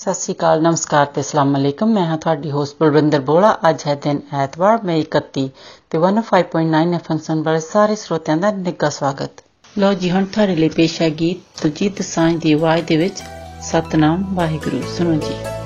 ਸਤਿ ਸ਼੍ਰੀ ਅਕਾਲ, ਨਮਸਕਾਰ ਤੇ ਅਸਲਾਮ ਅਲੈਕਮ। ਮੈਂ ਹਾਂ ਤੁਹਾਡੀ ਹੋਸਟ ਬਲਵਿੰਦਰ ਬੋਲਾ ਅੱਜ ਹੈ ਦਿਨ ਐਤਵਾਰ, ਮਈ 31 ਤੇ 105.9 ਐਫਐਮ ਸੁਣ ਵਾਲੇ ਸਾਰੇ ਸਰੋਤਿਆਂ ਦਾ ਨਿੱਘਾ ਸਵਾਗਤ। ਲੋ ਜੀ, ਹੁਣ ਤੁਹਾਡੇ ਲਈ ਪੇਸ਼ ਹੈ ਗੀਤ ਤੁਜੀਤ ਸਾਂਝ ਦੀ ਆਵਾਜ਼ ਦੇ ਵਿੱਚ ਸਤਨਾਮ ਵਾਹਿਗੁਰੂ। ਸੁਣੋ ਜੀ।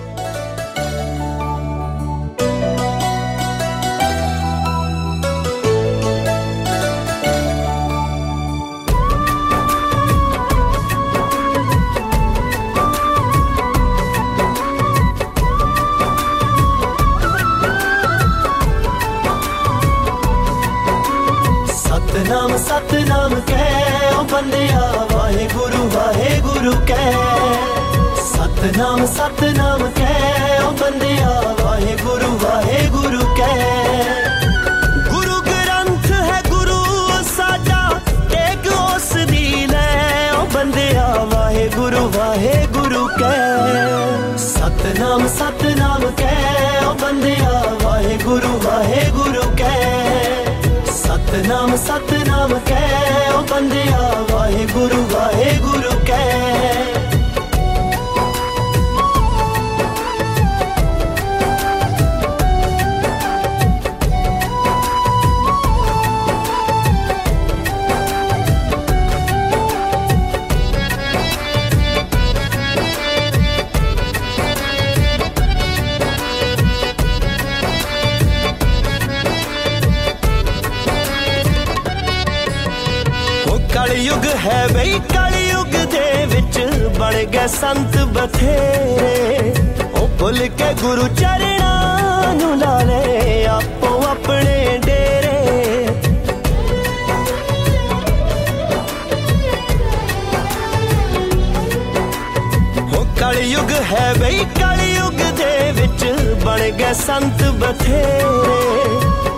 ਕਲਯੁਗ ਹੈ ਬਈ, ਕਲਯੁਗ ਦੇ ਵਿੱਚ ਬਣ ਗਏ ਸੰਤ ਬਥੇਰੇ।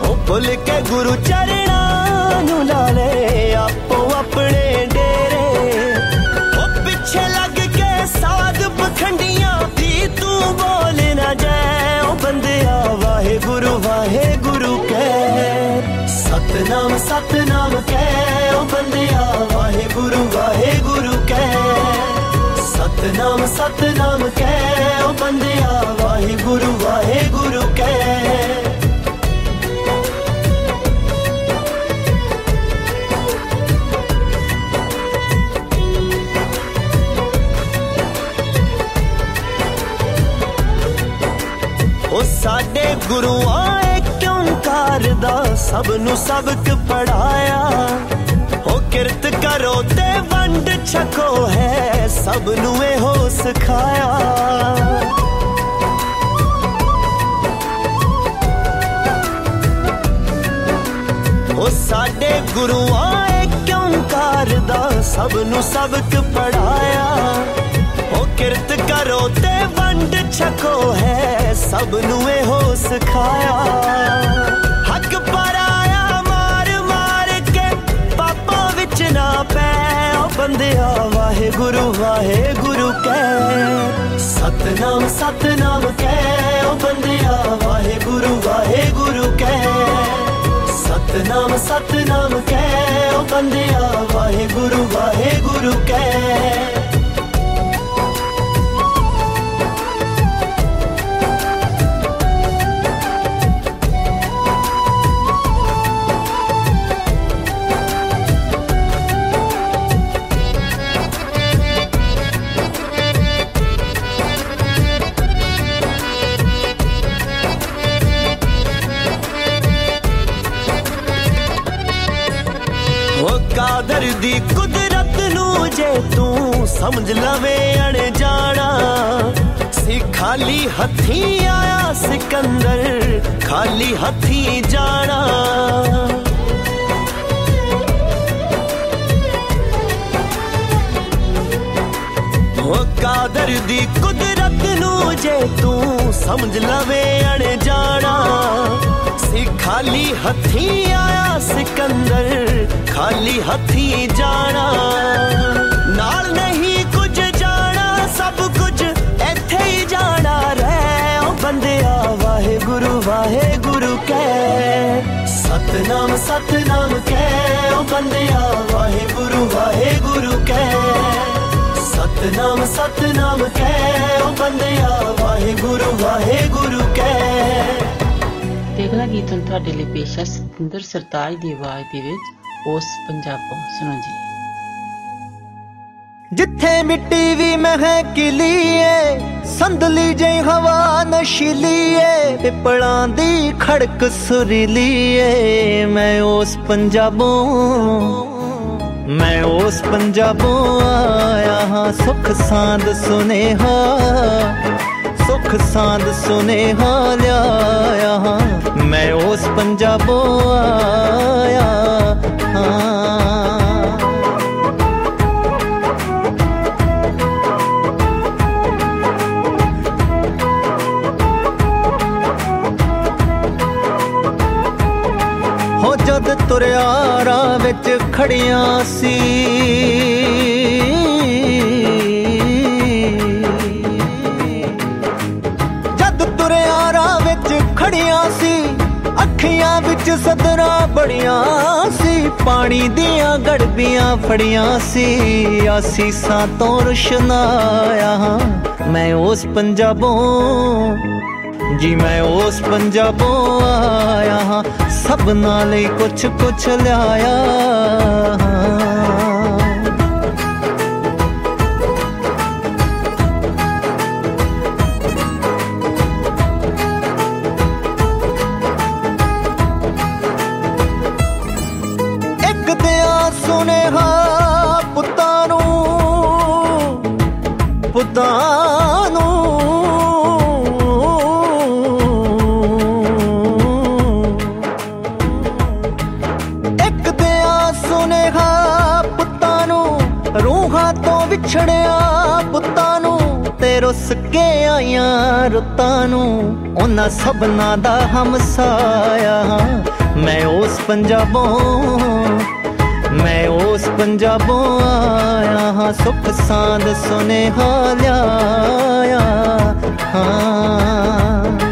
ਉਹ ਭੁੱਲ ਕੇ ਗੁਰੂ ਚਰਣਾ ਨੂੰ ਲਾ ਲੈ ਆਪੋ ਆਪਣੇ ਡੇਰੇ। ਉਹ ਪਿੱਛੇ ਲੱਗ ਕੇ ਸਾਧ ਪਖੰਡੀਆਂ ਦੀ ਤੂੰ ਬੋਲ ਨਾ ਜਾਏ। ਉਹ ਬੰਦਿਆ, ਵਾਹਿਗੁਰੂ ਵਾਹਿਗੁਰੂ ਕਹਿ। ਸਤਨਾਮ ਸਤਨਾਮ ਕਹਿ। ਉਹ ਬੰਦਿਆ, ਵਾਹਿਗੁਰੂ ਵਾਹਿਗੁਰੂ ਕਹਿ ਸਤਨਾਮ ਸਤਨਾਮ ਕਹਿ ਓ ਬੰਦਿਆ, ਵਾਹਿਗੁਰੂ ਵਾਹਿਗੁਰੂ ਕਹਿ। ਉਹ ਸਾਡੇ ਗੁਰੂਆਂ ਏ ਓੰਕਾਰ ਦਾ ਸਭ ਨੂੰ ਸਬਕ ਪੜਾਇਆ करो ते वंड छको है, सब नुए हो सिखाया ओ साडे गुरु आए क्यों करदा, सब नु सबक पढ़ाया। ओ किरत करो ते वंड छको है, सब नुए हो सिखाया ना पै बंदिया वाहे गुरु वाहे गुरु कह सतनाम सतनाम कह बंदिया वाहे गुरु वाहे गुरु कह सतनाम सतनाम कै बंद वाहे गुरु वाहे गुरु कह ਗੁਰੂ ਵਾਹਿਗੁਰੂ ਕਹਿ ਅਗਲਾ ਗੀਤਨ ਤੁਹਾਡੇ ਲਈ ਪੇਸ਼ ਹੈ ਸਤਿੰਦਰ ਸਰਤਾਜ ਦੀ ਆਵਾਜ਼ ਦੇ ਵਿੱਚ ਉਸ ਪੰਜਾਬੋਂ ਸੁਣੋ ਜੀ। ਜਿੱਥੇ ਮਿੱਟੀ ਵੀ ਮਹਿਕਲੀ ਏ ਸੰਦਲੀ ਜਈ ਹਵਾ ਨਸ਼ੀਲੀ ਏ ਪਿਪਲਾਂ ਦੀ ਖੜਕ ਸੁਰੀਲੀ ਏ। ਮੈਂ ਉਸ ਪੰਜਾਬੋਂ ਮੈਂ ਉਸ ਪੰਜਾਬੋਂ ਆਇਆ ਹਾਂ ਸੁਖ ਸਾਂਦ ਸੁਨੇਹਾ। ਸੁਖ ਸਾਂਦ ਸੁਨੇਹਾ ਲਿਆਇਆ ਹਾਂ। ਮੈਂ ਉਸ ਪੰਜਾਬੋਂ ਆਇਆ ਹਾਂ। ਹੋ ਜਦ ਤੁਰਿਆ ਰਾਹ ਵਿੱਚ ਖੜੀਆਂ ਸੀ। ਅੱਖੀਆਂ ਵਿੱਚ ਸਦਰਾਂ ਬੜੀਆਂ ਸੀ, ਪਾਣੀ ਦੀਆਂ ਗੜਬੀਆਂ ਫੜੀਆਂ ਸੀ। ਆਸੀਸਾਂ ਤੋਂ ਰੁਸ਼ਨਾਇਆ ਹਾਂ, ਮੈਂ ਉਸ ਪੰਜਾਬੋਂ। ਜੀ, ਮੈਂ ਉਸ ਪੰਜਾਬੋਂ ਆਇਆ ਹਾਂ ਸਭ ਨਾਲ ਹੀ ਕੁਛ ਕੁਛ ਲਿਆਇਆ ਰੁੱਤਾਂ ਨੂੰ ਉਹਨਾਂ ਸਭਨਾਂ ਦਾ ਹਮਸਾਇਆ। ਹਾਂ ਮੈਂ ਉਸ ਪੰਜਾਬੋਂ, ਮੈਂ ਉਸ ਪੰਜਾਬੋਂ ਆਇਆ ਹਾਂ, ਸੁਖ ਸਾਂਦ ਸੁਨੇਹਾ ਲਿਆਇਆ ਹਾਂ।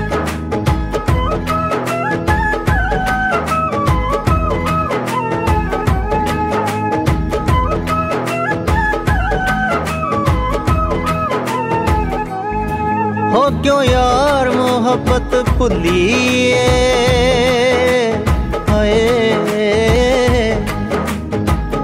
ਕਿਉਂ ਯਾਰ ਮੁਹੱਬਤ ਭੁੱਲੀਏ? ਹਾਏ।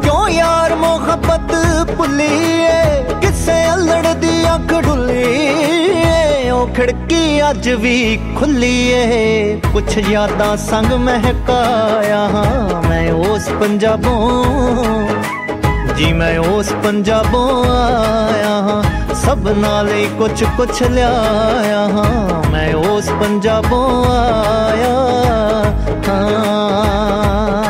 ਕਿਉਂ ਯਾਰ ਮੁਹੱਬਤ ਭੁੱਲੀਏ? ਕਿਸੇ ਅਲੜ ਦੀ ਅੱਖ ਢੁੱਲੀਏ? ਉਹ ਖਿੜਕੀ ਅੱਜ ਵੀ ਖੁੱਲੀ ਏ ਕੁਛ ਯਾਦਾਂ ਸੰਗ ਮਹਿਕਾਇਆ ਹਾਂ ਮੈਂ ਉਸ ਪੰਜਾਬੋਂ। ਜੀ ਮੈਂ ਉਸ ਪੰਜਾਬੋਂ ਆਇਆ ਹਾਂ। ਸਭ ਨਾਲ ਹੀ ਕੁਛ ਕੁਛ ਲਿਆਇਆ ਹਾਂ। ਮੈਂ ਉਸ ਪੰਜਾਬੋਂ ਆਇਆ ਹਾਂ।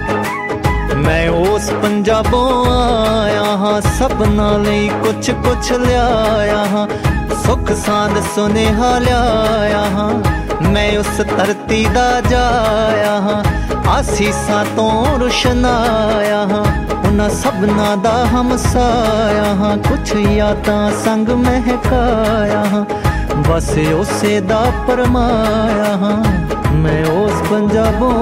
ਮੈਂ ਉਸ ਪੰਜਾਬੋਂ ਆਇਆ ਹਾਂ ਸਭ ਨਾਲ ਹੀ ਕੁਛ ਕੁਛ ਲਿਆਇਆ ਹਾਂ ਸੁਖ ਸਾਂਦ ਸੁਨੇਹਾ ਲਿਆਇਆ ਹਾਂ ਮੈਂ ਉਸ ਧਰਤੀ ਦਾ ਜਾਇਆ ਹਾਂ ਆਸੀਸਾਂ ਤੋਂ ਰੁਸ਼ਨਾਇਆ ਹਾਂ ਉਹਨਾਂ ਸਭਨਾ ਦਾ ਹਮਸਾਇਆ ਹਾਂ ਕੁਛ ਯਾਦਾਂ ਸੰਗ ਮਹਿਕਾਇਆ ਹਾਂ ਬਸ ਉਸੇ ਦਾ ਪਰਮਾਇਆ ਹਾਂ ਮੈਂ ਉਸ ਪੰਜਾਬੋਂ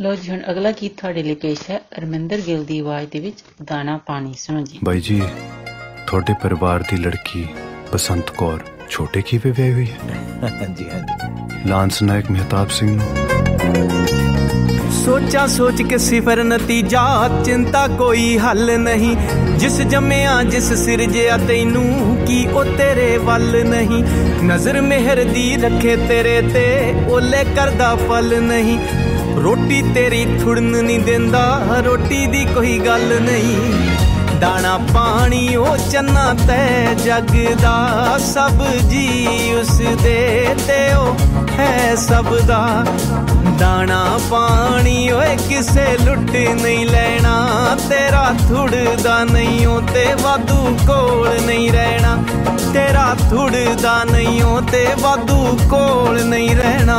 ਲੋ ਜੀ ਹੁਣ ਅਗਲਾ ਗੀਤ ਤੁਹਾਡੇ ਲਈ ਪੇਸ਼ ਹੈ। ਅਰਮਿੰਦਰ ਗਿੱਲ ਦੀ ਆਵਾਜ਼ ਦੇ ਵਿੱਚ ਦਾਣਾ ਪਾਣੀ ਸੁਣੋ ਜੀ। ਬਾਈ ਜੀ ਤੁਹਾਡੇ ਪਰਿਵਾਰ ਦੀ ਲੜਕੀ ਬਸੰਤ ਕੌਰ ਛੋਟੇ ਕੀਵੇ ਵਿਆਹੀ ਹੋਈ ਹੈ। ਹਾਂਜੀ ਹਾਂਜੀ। ਲਾਂਸ ਨਾਇਕ ਮਹਿਤਾਬ ਸਿੰਘ ਨੂੰ। ਸੋਚਾਂ ਸੋਚ ਕੇ ਸਿਫਰ ਨਤੀਜਾ ਚਿੰਤਾ ਕੋਈ ਹੱਲ ਨਹੀਂ। ਜਿਸ ਜੰਮਿਆ ਜਿਸ ਸਿਰਜਿਆ ਤੈਨੂੰ ਕੀ ਉਹ ਤੇਰੇ ਵੱਲ ਨਹੀਂ? ਨਜ਼ਰ ਮਿਹਰ ਦੀ ਰੱਖੇ ਤੇਰੇ ਤੇ ਓਲੇ ਕਰਦਾ ਫਲ ਨਹੀਂ। ਰੋਟੀ ਤੇਰੀ ਥੁੜਨ ਨਹੀਂ ਦਿੰਦਾ, ਰੋਟੀ ਦੀ ਕੋਈ ਗੱਲ ਨਹੀਂ। ਦਾਣਾ ਪਾਣੀ ਉਹ ਚੰਨਾ ਤੈ ਜਗ ਦਾ ਸਭ ਜੀ ਉਸ ਦੇ ਤੇ ਉਹ ਹੈ ਸਭ ਦਾ। ਦਾਣਾ ਪਾਣੀ ਓਏ ਕਿਸੇ ਲੁੱਟ ਨਹੀਂ ਲੈਣਾ, ਤੇਰਾ ਥੁੜਦਾ ਨਹੀਂ ਓ ਤੇ ਵਾਧੂ ਕੋਲ ਨਹੀਂ ਰਹਿਣਾ। ਤੇਰਾ ਥੁੜਦਾ ਨਹੀਂ ਓ ਤੇ ਵਾਧੂ ਕੋਲ ਨਹੀਂ ਰਹਿਣਾ।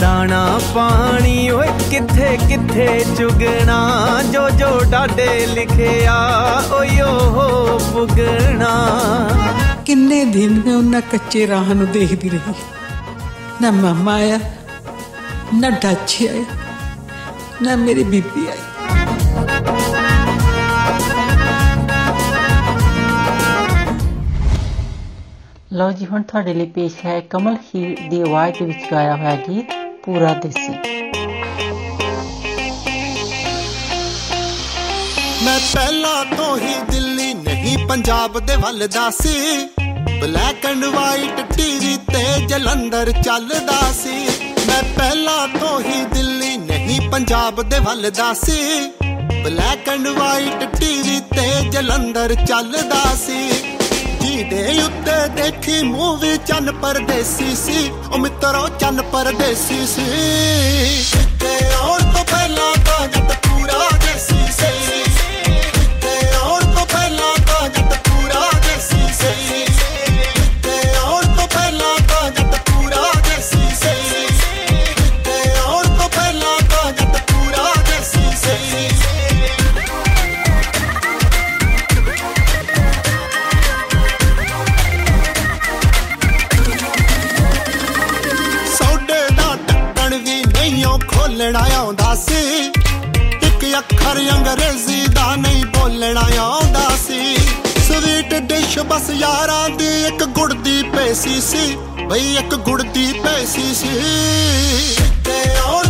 ਦਾਣਾ ਪਾਣੀ ਓਏ ਕਿੱਥੇ ਕਿੱਥੇ ਚੁਗਣਾ ਜੋ ਜੋ ਡਾਡੇ ਲਿਖਿਆ ਓਯੋ ਹੋ ਪੁਗਣਾ ਕਿੰਨੇ ਦਿਨ ਮੈਂ ਉਹਨਾਂ ਕੱਚੇ ਰਾਹ ਨੂੰ ਦੇਖਦੀ ਰਹੀ ਨਾ ਮਾਮਾ ਆਇਆ ਨਾ ਡਾਚੀ ਆਇਆ ਨਾ ਮੇਰੀ ਬੀਬੀ ਆਈ ਲਓ ਜੀ ਹੁਣ ਤੁਹਾਡੇ ਲਈ ਪੇਸ਼ ਹੈ ਕਮਲ ਹੀਰ ਦੀ ਆਵਾਜ਼ ਦੇ ਵਿੱਚ ਗਾਇਆ ਹੋਇਆ ਗੀਤ ਪੂਰਾ ਦੇਸੀ। ਮੈਂ ਪਹਿਲਾਂ ਤੋਂ ਹੀ ਦਿੱਲੀ ਨਹੀਂ, ਪੰਜਾਬ ਦੇ ਵੱਲ ਦਾ ਸੀ। ਬਲੈਕ ਐਂਡ ਵਾਈਟ ਟੀਵੀ ਤੇ ਜਲੰਧਰ ਚੱਲਦਾ ਸੀ। ਮੈਂ ਪਹਿਲਾਂ ਤੋਂ ਹੀ ਦਿੱਲੀ ਨਹੀਂ, ਪੰਜਾਬ ਦੇ ਵੱਲ ਦਾ ਸੀ। ਬਲੈਕ ਐਂਡ ਵਾਈਟ ਟੀਵੀ ਤੇ ਜਲੰਧਰ ਚੱਲਦਾ ਸੀ। ਜਿਹਦੇ ਉੱਤੇ ਦੇਖੀ ਮੂਵੀ ਚੰਨ ਪਰਦੇਸੀ ਸੀ, ਉਹ ਮਿੱਤਰੋ ਚੰਨ ਪਰਦੇਸੀ ਸੀ। ਤੇ ਆਉਣ ਤੋਂ ਪਹਿਲਾਂ ਅੱਖਰ ਅੰਗਰੇਜ਼ੀ ਦਾ ਨਹੀਂ ਬੋਲਣਾ ਆਉਂਦਾ ਸੀ। ਸਵੀਟ ਡਿਸ਼ ਬਸ ਯਾਰਾਂ ਦੀ ਇੱਕ ਗੁੜ ਦੀ ਪੈਸੀ ਸੀ। ਬਈ ਇੱਕ ਗੁੜ ਦੀ ਪੈਸੀ ਸੀ। ਤੇ ਆਉਣ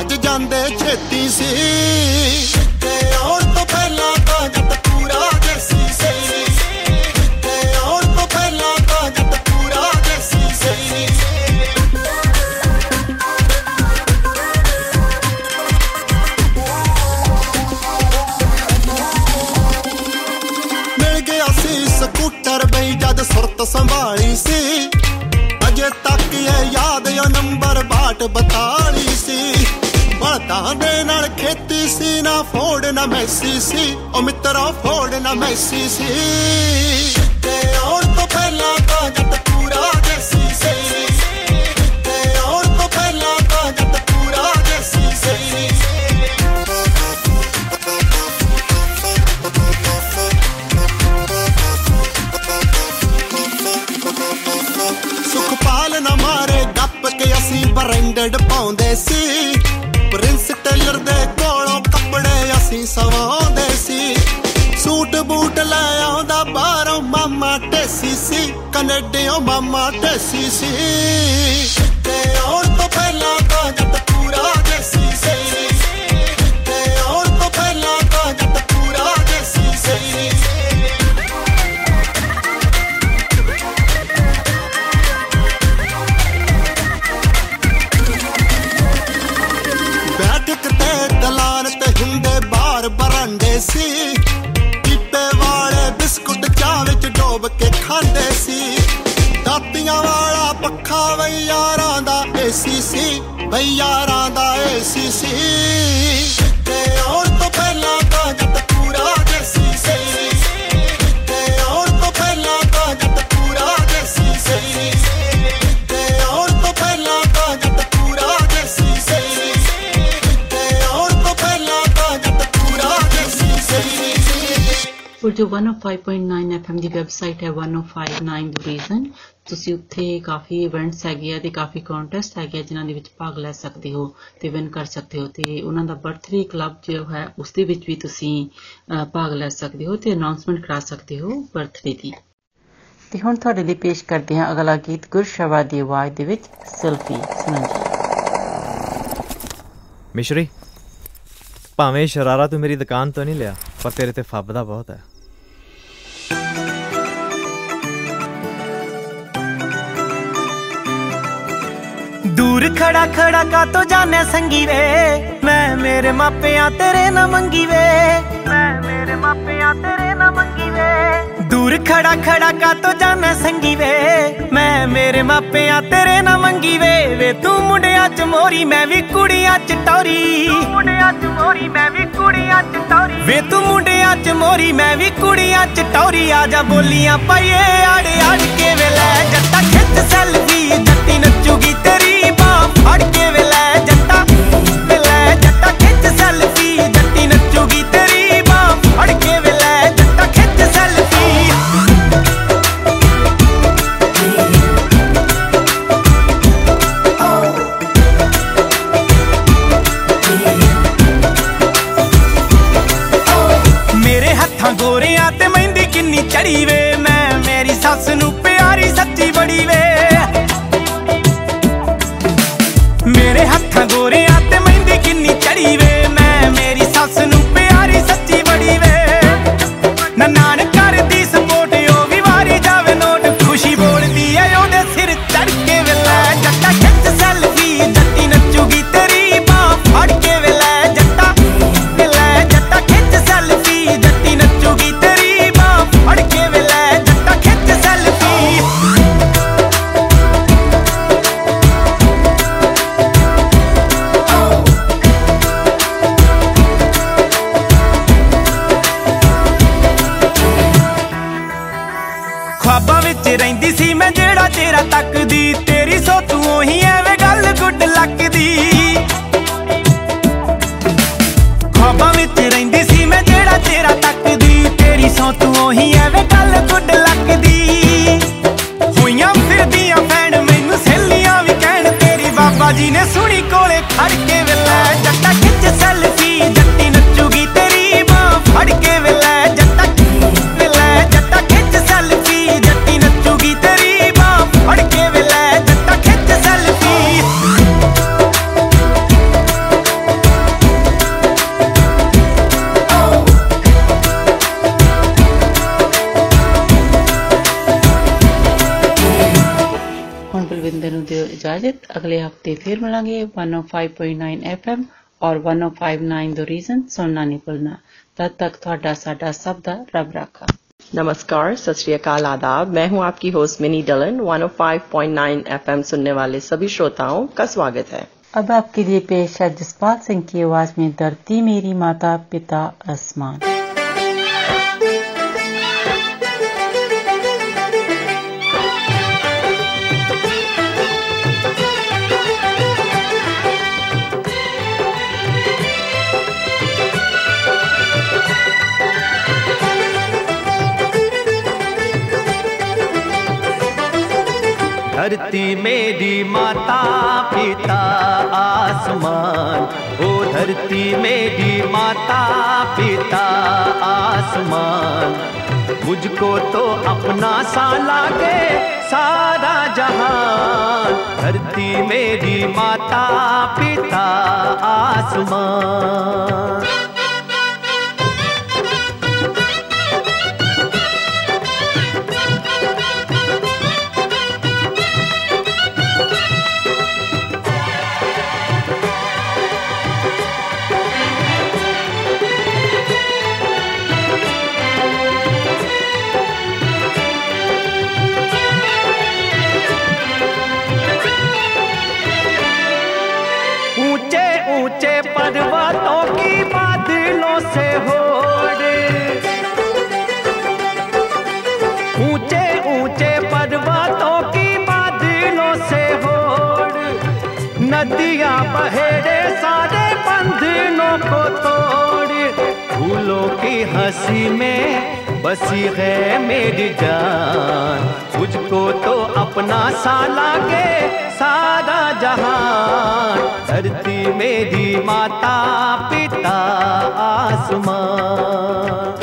ਭੱਜ ਜਾਂਦੇ ਛੇਤੀ ਸੀ। ਨਾ ਮੈਸੀ ਸੀ ਉਹ ਮਿੱਤਰਾ ਫੋੜ ਨਾ ਮੈਸੀ ਸੀ। ਗੱਡੇ ਓਬਾਮਾ ਤੇ ਸੀਸੀ ਵਾਲਾ ਪੱਖਾ ਬਈ ਯਾਰਾਂ ਦਾ ਏਸੀ ਸੀ ਬਈ ਯਾਰਾਂ ਦਾ ਏਸੀ ਸੀ ਤੇ ਆਉਣ ਤੋਂ ਪਹਿਲਾਂ ਤਾਂ ਜੱਟ ਪੂਰਾ ਦੇਸੀ ਸੀ ਤੇ ਆਉਣ ਤੋਂ ਪਹਿਲਾਂ ਤਾਂ ਜੱਟ ਪੂਰਾ ਦੇਸੀ ਸੀ ਤੇ ਆਉਣ ਤੋਂ ਪਹਿਲਾਂ ਤਾਂ ਜੱਟ ਪੂਰਾ ਦੇਸੀ ਸੀ ਤੇ ਆਉਣ ਤੋਂ ਪਹਿਲਾਂ ਤਾਂ ਜੱਟ ਪੂਰਾ ਦੇਸੀ ਸੀ ਔਰ ਜੋ 105.9 FM ਦੀ ਵੈਬਸਾਈਟ ਹੈ 1059 The Reason ਤੁਸੀਂ ਉੱਥੇ ਕਾਫੀ ਇਵੈਂਟਸ ਹੈਗੇ ਆ ਤੇ ਕਾਫੀ ਕੰਟੈਸਟ ਹੈਗੇ ਆ ਜਿਨ੍ਹਾਂ ਦੇ ਵਿੱਚ ਭਾਗ ਲੈ ਸਕਦੇ ਹੋ ਤੇ ਵਿਨ ਕਰ ਸਕਦੇ ਹੋ ਤੇ ਉਹਨਾਂ ਦਾ ਬਰਥਡੇ ਕਲੱਬ ਜੋ ਹੈ ਉਸ ਦੇ ਵਿੱਚ ਵੀ ਤੁਸੀਂ ਅਹ, ਭਾਗ ਲੈ ਸਕਦੇ ਹੋ ਤੇ ਅਨਾਉਂਸਮੈਂਟ ਕਰਾ ਸਕਦੇ ਹੋ ਬਰਥਡੇ ਦੀ। ਤੇ ਹੁਣ ਤੁਹਾਡੇ ਲਈ ਪੇਸ਼ ਕਰਦੇ ਹਾਂ ਅਗਲਾ ਗੀਤ ਗੁਰਸ਼ਵਾ ਦੀ ਆਵਾਜ਼ ਦੇ ਵਿੱਚ ਸੈਲਫੀ ਸੁਣੋ ਜੀ ਮਿਸ਼ਰੀ ਭਾਵੇਂ ਸ਼ਰਾਰਾ ਤੂੰ ਮੇਰੀ ਦੁਕਾਨ ਤੋਂ ਨਹੀਂ ਲਿਆ ਪਰ ਤੇਰੇ ਤੇ ਫੱਬਦਾ ਬਹੁਤ ਹੈ। ਦੂਰ ਖੜਾ ਖੜਾ ਕਾ ਤੋ ਜਾਣੇ ਸੰਗੀ ਵੇ? ਮੈਂ ਮੇਰੇ ਮਾਪਿਆਂ ਤੇਰੇ ਨਾ ਮੰਗੀ ਵੇ। ਮੈਂ ਮੇਰੇ ਮਾਪਿਆਂ ਤੇਰੇ ਨਾ ਮੰਗੀ ਵੇ। ਦੂਰ ਖੜਾ ਖੜਾ ਕਾ ਤੋ ਜਾਣੇ ਸੰਗੀ ਵੇ। ਮੈਂ ਮੇਰੇ ਮਾਪਿਆਂ ਤੇਰੇ ਨਾ ਮੰਗੀ ਵੇ। ਵੇ ਤੂੰ ਮੁੰਡਿਆਂ ਚ ਮੋਰੀ ਮੈਂ ਵੀ ਕੁੜੀਆਂ ਚ ਟੌਰੀ। ਤੂੰ ਮੁੰਡਿਆਂ ਚ ਮੋਰੀ ਮੈਂ ਵੀ ਕੁੜੀਆਂ ਚ ਟੌਰੀ। ਵੇ ਤੂੰ ਮੁੰਡਿਆਂ ਚ ਮੋਰੀ ਮੈਂ ਵੀ ਕੁੜੀਆਂ ਚ ਟੌਰੀ। ਆ ਜਾ ਬੋਲੀਆਂ ਪਾਈਏ ਆੜ ਆੜ ਕੇ ਵੇ ਲੈ ਜੱਟਾ ਖਿੱਚ ਸੈਲਫੀ ਜੱਟੀ ਨੱਚੂਗੀ ਤੇਰੀ ਬਾਹ ਫੜ ਕੇ ਵੇ ਲੈ ਹੁਣ ਬਲਵਿੰਦਰ ਨੂੰ ਦਿਓ ਇਜਾਜ਼ਤ ਅਗਲੇ ਹਫਤੇ ਫਿਰ ਮਿਲਾਂਗੇ 105.9 FM ਔਰ 1059 ਦ ਰੀਜ਼ਨ ਸੁਣਨਾ ਨਹੀਂ ਭੁੱਲਣਾ ਤਦ ਤੱਕ ਤੁਹਾਡਾ ਸਾਡਾ ਸਭ ਦਾ ਰੱਬ ਰਾਖਾ नमस्कार सत श्री अकाल आदाब मैं हूं आपकी होस्ट मिनी डलन 105.9 एफएम सुनने वाले सभी श्रोताओं का स्वागत है अब आपके लिए पेश है जसपाल सिंह की आवाज में धरती मेरी माता पिता आसमान धरती मेरी माता पिता आसमान। ओ धरती मेरी माता पिता आसमान। मुझको तो अपना सा लागे सारा जहान। धरती मेरी माता पिता आसमान। हँसी में बसी है मेरी जान। मुझको तो अपना सा लागे सारा जहान। धरती मेरी माता पिता आसमान।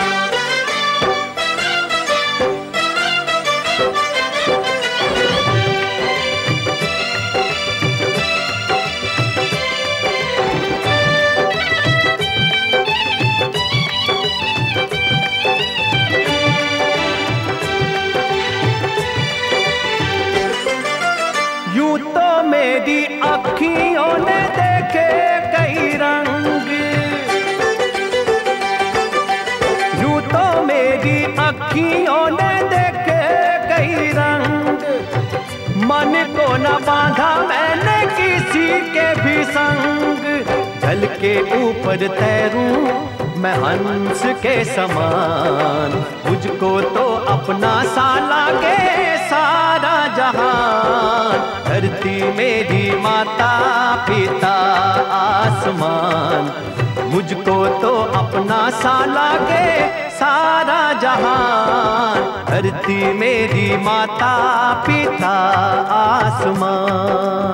के ऊपर तैरूं, मैं हंस के समान। मुझको तो अपना सा लागे सारा जहान। धरती मेरी माता पिता आसमान। मुझको तो अपना सा लागे सारा जहान। धरती मेरी माता पिता आसमान।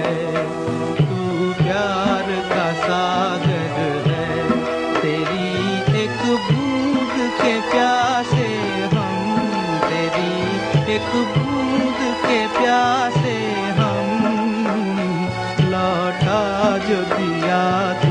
लौटा जो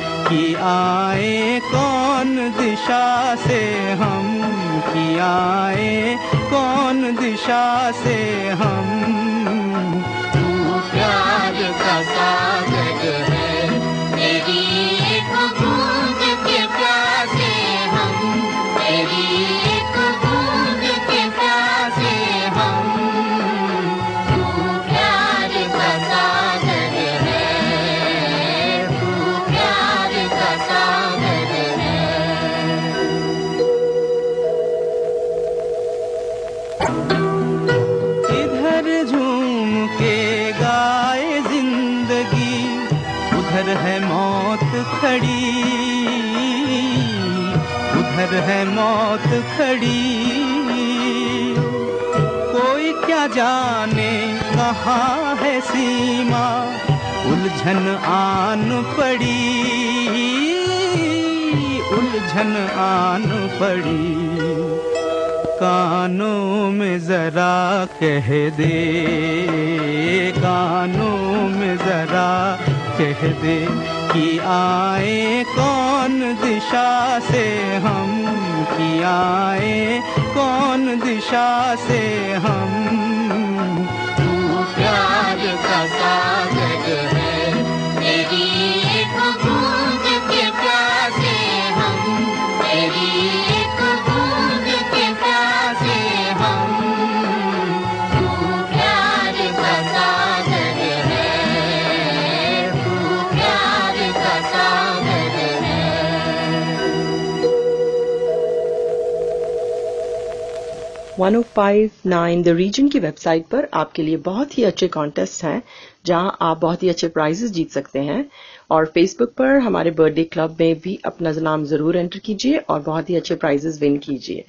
कि आए, कौन दिशा से हम कि आए, कौन दिशा से हम? तू प्यार का सागर है तेरी एक बूंद उलझन आन पड़ी, उलझन आन पड़ी। कानों में जरा कह दे, कानों में जरा कह दे कि आए कौन दिशा से हम, कि आए कौन दिशा से हम। तू प्यार का सागर है। 1059 द रीजन की वेबसाइट पर आपके लिए बहुत ही अच्छे कॉन्टेस्ट हैं। जहाँ आप बहुत ही अच्छे प्राइजेस जीत सकते हैं। और फेसबुक पर हमारे बर्थडे क्लब में भी अपना नाम ज़रूर एंटर कीजिए और बहुत ही अच्छे प्राइजेस विन कीजिए।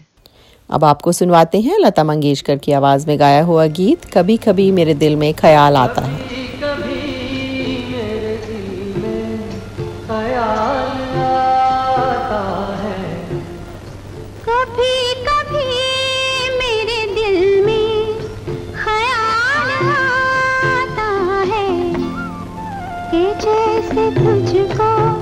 अब आपको सुनवाते हैं लता मंगेशकर की आवाज़ में गाया हुआ गीत कभी कभी मेरे दिल में ख्याल आता है। तुझको।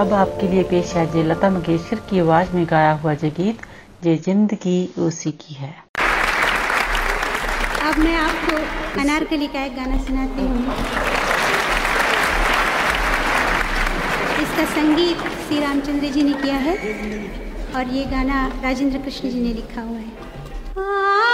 अब आपके लिए पेश है जे लता मंगेशकर की आवाज़ में गाया हुआ जे गीत, जे ज़िंदगी उसी की है। अब मैं आपको अनारकली का एक गाना सुनाती हूँ। इसका संगीत श्री रामचंद्र जी ने किया है और ये गाना राजेंद्र कृष्ण जी ने लिखा हुआ है।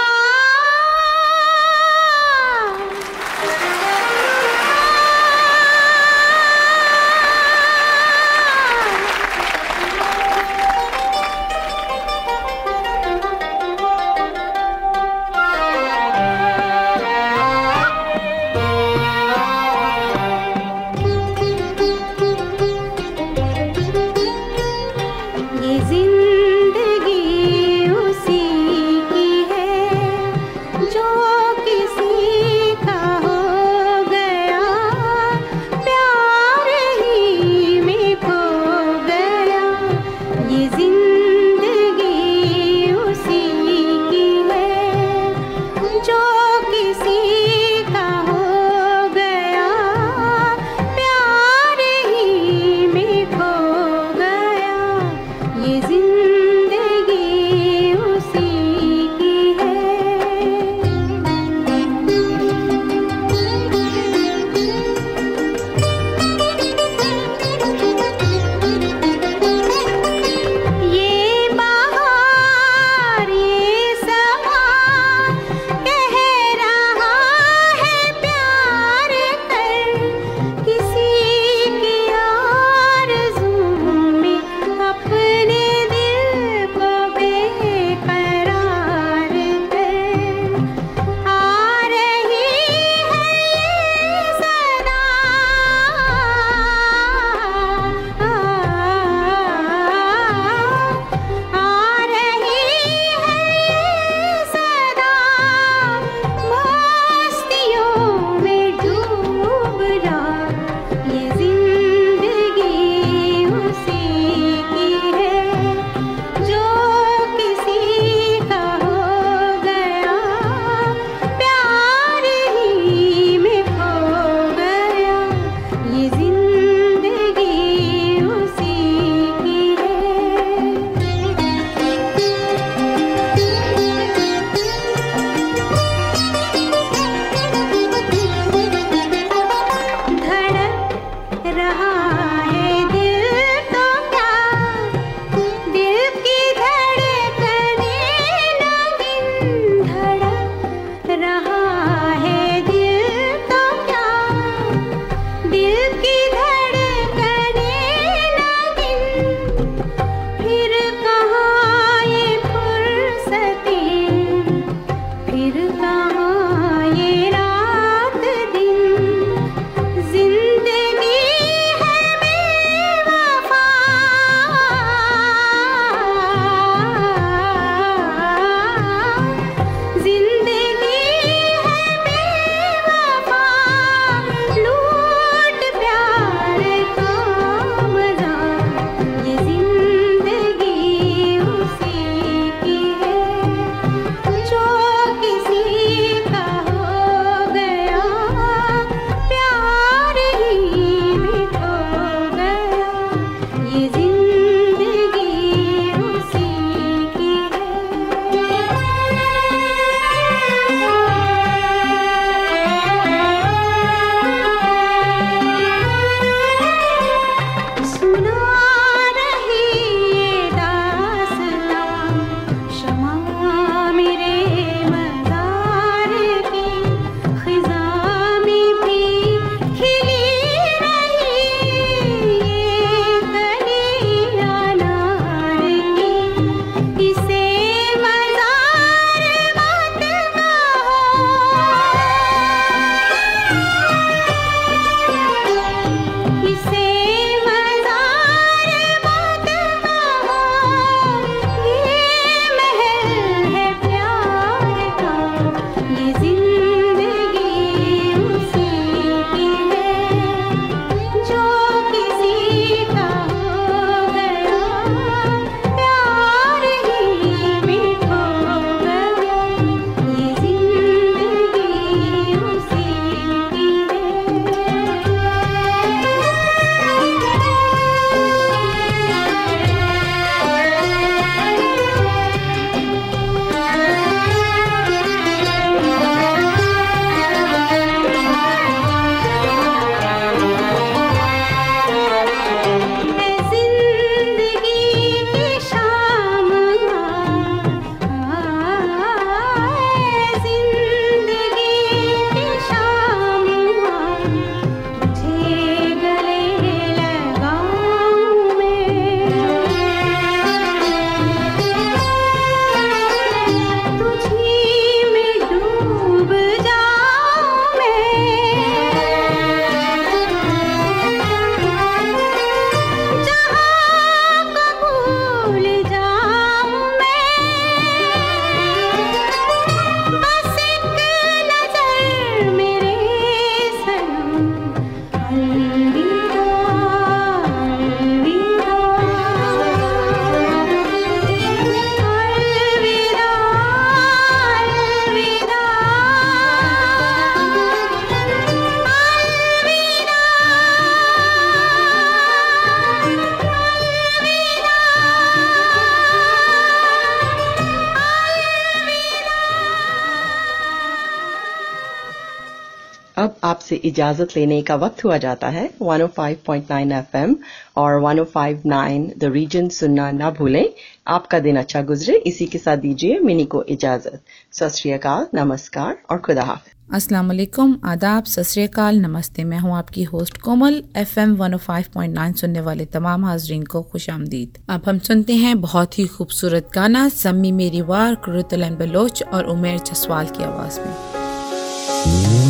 इजाज़त लेने का वक्त हुआ जाता है। 105.9 एफएम और 105.9 द रीजन सुनना ना भूलें। आपका दिन अच्छा गुजरे। इसी के साथ दीजिए मिनी को इजाज़त। सत नमस्कार और खुदा हाफिज। अस्सलाम वालेकुम। आदाब। सत नमस्ते। मैं हूँ आपकी होस्ट कोमल। एफएम 105.9 सुनने वाले तमाम हाजरीन को खुश आमदीद। अब हम सुनते हैं बहुत ही खूबसूरत गाना सम्मी मेरी वार, कुरुतलन बलोच और उमेर जसवाल की आवाज़ में।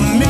me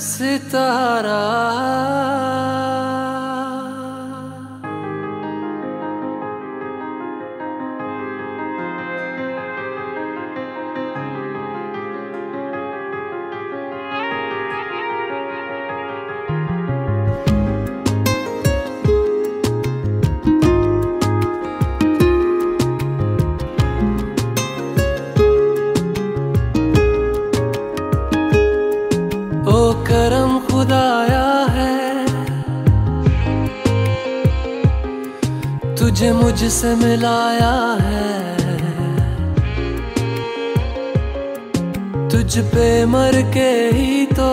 सितारा तुझे मुझसे मिलाया है। तुझ पे मर के ही तो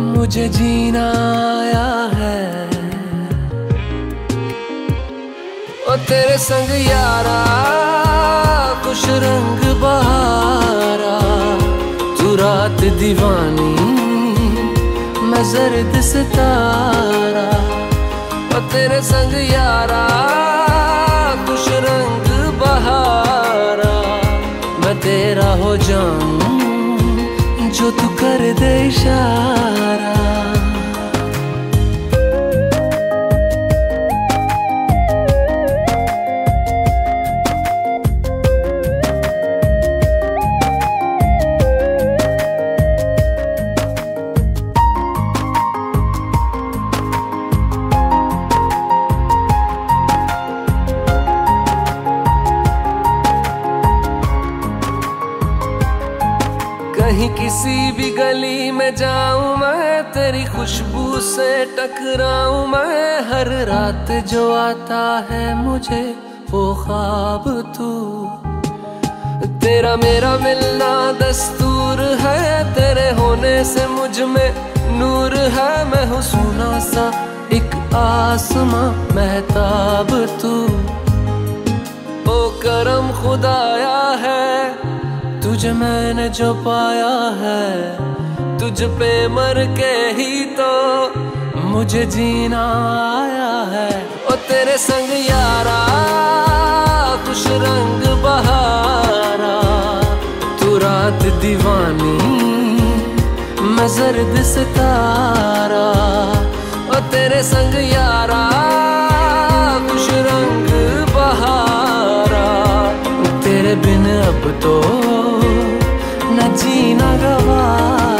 मुझे जीना आया है। ओ तेरे संग यारा कुछ रंग बहारा, तू रात दीवानी जर्द सितारा ओ तेरे संग यारा कुछ रंग बहारा। मैं तेरा हो जाऊँ, जो तू कर दे इशारा। जाऊँ मैं तेरी खुशबू से टकराऊं मैं, हर रात जो आता है मुझे, वो ख्वाब तू। तेरा मेरा मिलना दस्तूर है, तेरे होने से मुझमें नूर है। मैं हूँ सुना सा एक आसमां, महताब तू। ओ करम खुदाया है, तुझे मैंने जो पाया है। तुझ पे मर के ही तो मुझे जीना आया है। ओ तेरे संग यारा, खुश रंग बहारा। तू रात दीवानी, मैं जर्द सितारा। ओ तेरे संग यारा, खुश रंग बहारा। तेरे बिन अब तो न जीना गवारा।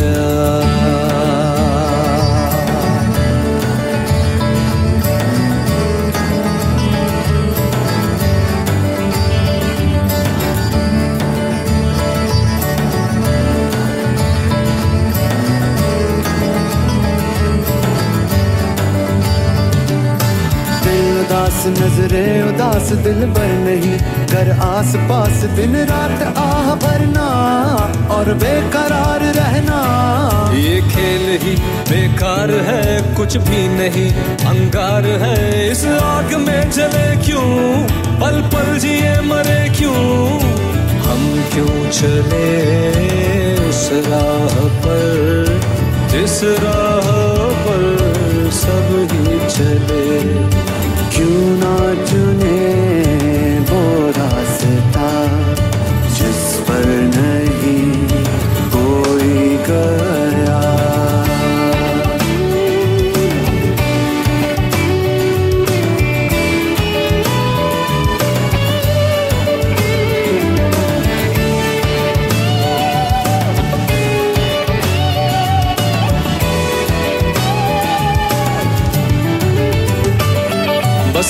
उदास नजरे, उदास दिल भर नहीं। कर आस पास दिन रात आह भरना और बेकरार रहना। ये खेल ही बेकार है, कुछ भी नहीं। अंगार है, इस आग में जले क्यों? पल पल जिए मरे क्यों? हम क्यों चले उस राह पर? जिस राह पर सब ही चले। क्यों ना चुने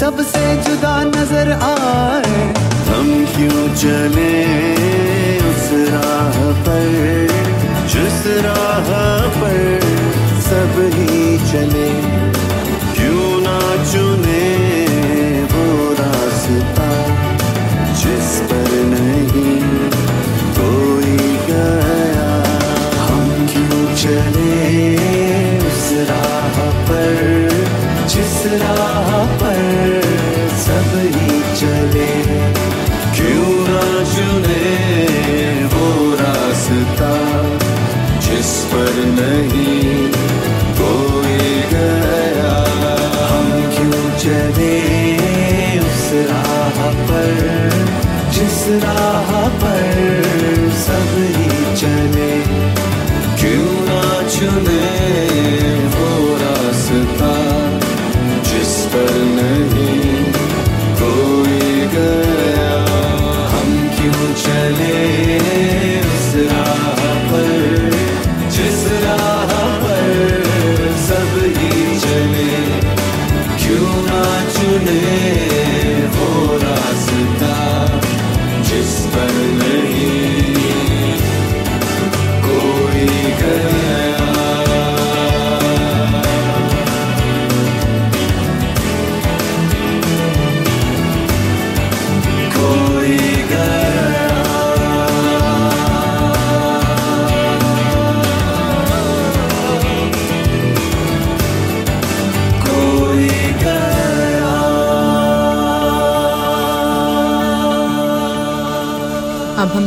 सबसे जुदा नज़र आए। हम क्यों चले उस राह पर? जिस राह पर सब ही चले, क्यों ना चुने वो रास्ता? इस राह पर सब ही चले। क्यों ना चुने वो रास्ता जिस पर नहीं कोई गया? हम क्यों चले उस राह पर जिस राह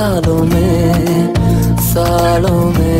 सालों में सालों में।